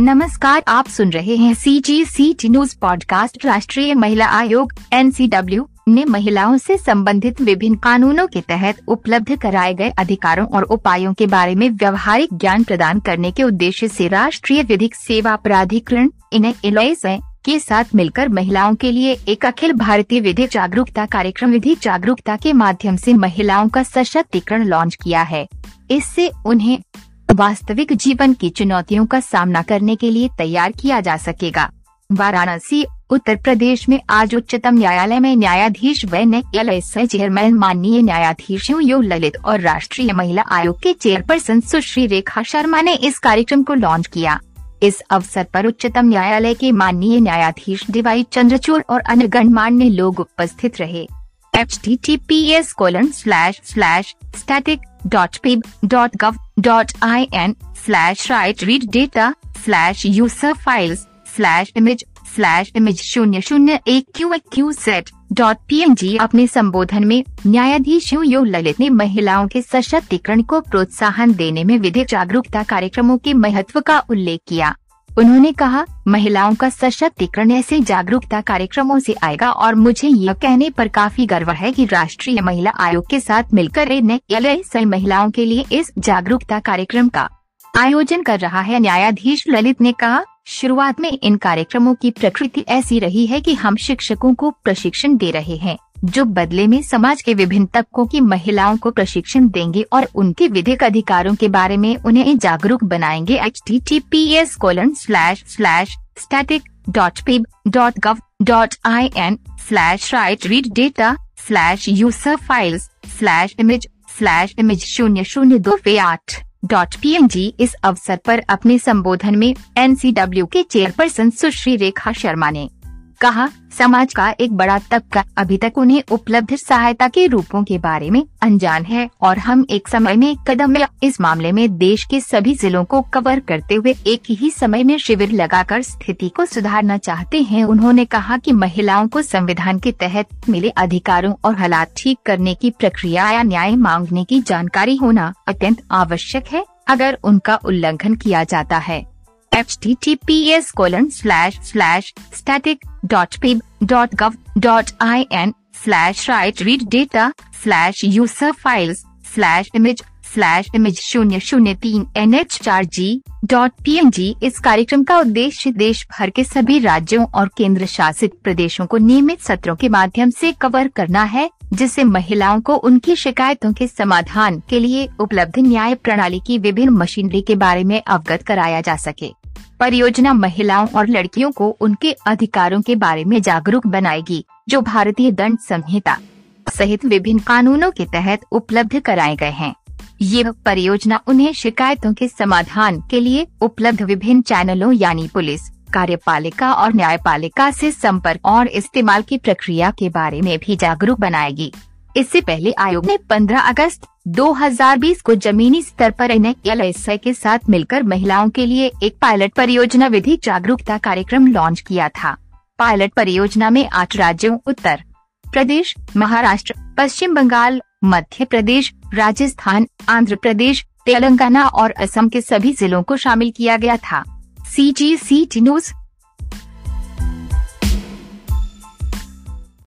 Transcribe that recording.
नमस्कार, आप सुन रहे हैं C G C T news podcast राष्ट्रीय महिला आयोग एनसीडब्ल्यू ने महिलाओं से संबंधित विभिन्न कानूनों के तहत उपलब्ध कराए गए अधिकारों और उपायों के बारे में व्यवहारिक ज्ञान प्रदान करने के उद्देश्य से राष्ट्रीय विधिक सेवा प्राधिकरण इन के साथ मिलकर महिलाओं के लिए एक अखिल भारतीय विधिक जागरूकता कार्यक्रम विधिक जागरूकता के माध्यम से महिलाओं का सशक्तिकरण लॉन्च किया है। इससे उन्हें वास्तविक जीवन की चुनौतियों का सामना करने के लिए तैयार किया जा सकेगा। वाराणसी, उत्तर प्रदेश में आज उच्चतम न्यायालय में न्यायाधीश व न्यायालय चेयरमैन माननीय न्यायाधीश यू ललित और राष्ट्रीय महिला आयोग के चेयरपर्सन सुश्री रेखा शर्मा ने इस कार्यक्रम को लॉन्च किया। इस अवसर पर उच्चतम न्यायालय के माननीय न्यायाधीश डिवाई चंद्रचूड़ और अन्य गणमान्य लोग उपस्थित रहे। H T T P S colon slash slash static pib dot gov dot I N slash write read data slash image शून्य शून्य एक क्यू एक Q set dot P N G अपने संबोधन में न्यायाधीश यू ललित ने महिलाओं के सशक्तिकरण को प्रोत्साहन देने में विधिक जागरूकता कार्यक्रमों के महत्व का उल्लेख किया। उन्होंने कहा, महिलाओं का सशक्तिकरण ऐसे जागरूकता कार्यक्रमों से आएगा और मुझे यह कहने पर काफ़ी गर्व है कि राष्ट्रीय महिला आयोग के साथ मिलकर सही महिलाओं के लिए इस जागरूकता कार्यक्रम का आयोजन कर रहा है। न्यायाधीश ललित ने कहा, शुरुआत में इन कार्यक्रमों की प्रकृति ऐसी रही है कि हम शिक्षकों को प्रशिक्षण दे रहे हैं। जो बदले में समाज के विभिन्न तबकों की महिलाओं को प्रशिक्षण देंगे और उनके विधिक अधिकारों के बारे में उन्हें जागरूक बनाएँगे। H T T P S colon slash slash static dot pib dot gov dot I N slash write read data slash user files slash image slash image शून्य शून्य दो आठ डॉट पी एन जी इस अवसर पर अपने संबोधन में एन सी डब्ल्यू के चेयरपर्सन सुश्री रेखा शर्मा ने। कहा, समाज का एक बड़ा तबका अभी तक उन्हें उपलब्ध सहायता के रूपों के बारे में अनजान है और हम एक समय में कदम में इस मामले में देश के सभी जिलों को कवर करते हुए एक ही समय में शिविर लगाकर स्थिति को सुधारना चाहते हैं। उन्होंने कहा कि महिलाओं को संविधान के तहत मिले अधिकारों और हालात ठीक करने की प्रक्रिया या न्याय मांगने की जानकारी होना अत्यंत आवश्यक है, अगर उनका उल्लंघन किया जाता है। H T T P S colon slash slash static dot pib dot gov dot I N slash write read data slash user files slash image slash image शून्य शून्य तीन एन एच चार G dot P N G इस कार्यक्रम का उद्देश्य देश भर के सभी राज्यों और केंद्र शासित प्रदेशों को नियमित सत्रों के माध्यम से कवर करना है जिससे महिलाओं को उनकी शिकायतों के समाधान के लिए उपलब्ध न्याय प्रणाली की विभिन्न मशीनरी के बारे में अवगत कराया जा सके परियोजना महिलाओं और लड़कियों को उनके अधिकारों के बारे में जागरूक बनाएगी, जो भारतीय दंड संहिता सहित विभिन्न कानूनों के तहत उपलब्ध कराए गए हैं। ये परियोजना उन्हें शिकायतों के समाधान के लिए उपलब्ध विभिन्न चैनलों यानी पुलिस, कार्यपालिका और न्यायपालिका से संपर्क और इस्तेमाल की प्रक्रिया के बारे में भी जागरूक बनाएगी। इससे पहले आयोग ने 15 अगस्त 2020 को जमीनी स्तर पर एनएलएसए के साथ मिलकर महिलाओं के लिए एक पायलट परियोजना विधि जागरूकता कार्यक्रम लॉन्च किया था। पायलट परियोजना में आठ राज्यों, उत्तर प्रदेश, महाराष्ट्र, पश्चिम बंगाल, मध्य प्रदेश, राजस्थान, आंध्र प्रदेश, तेलंगाना और असम के सभी जिलों को शामिल किया गया था। सी जी सी टी न्यूज़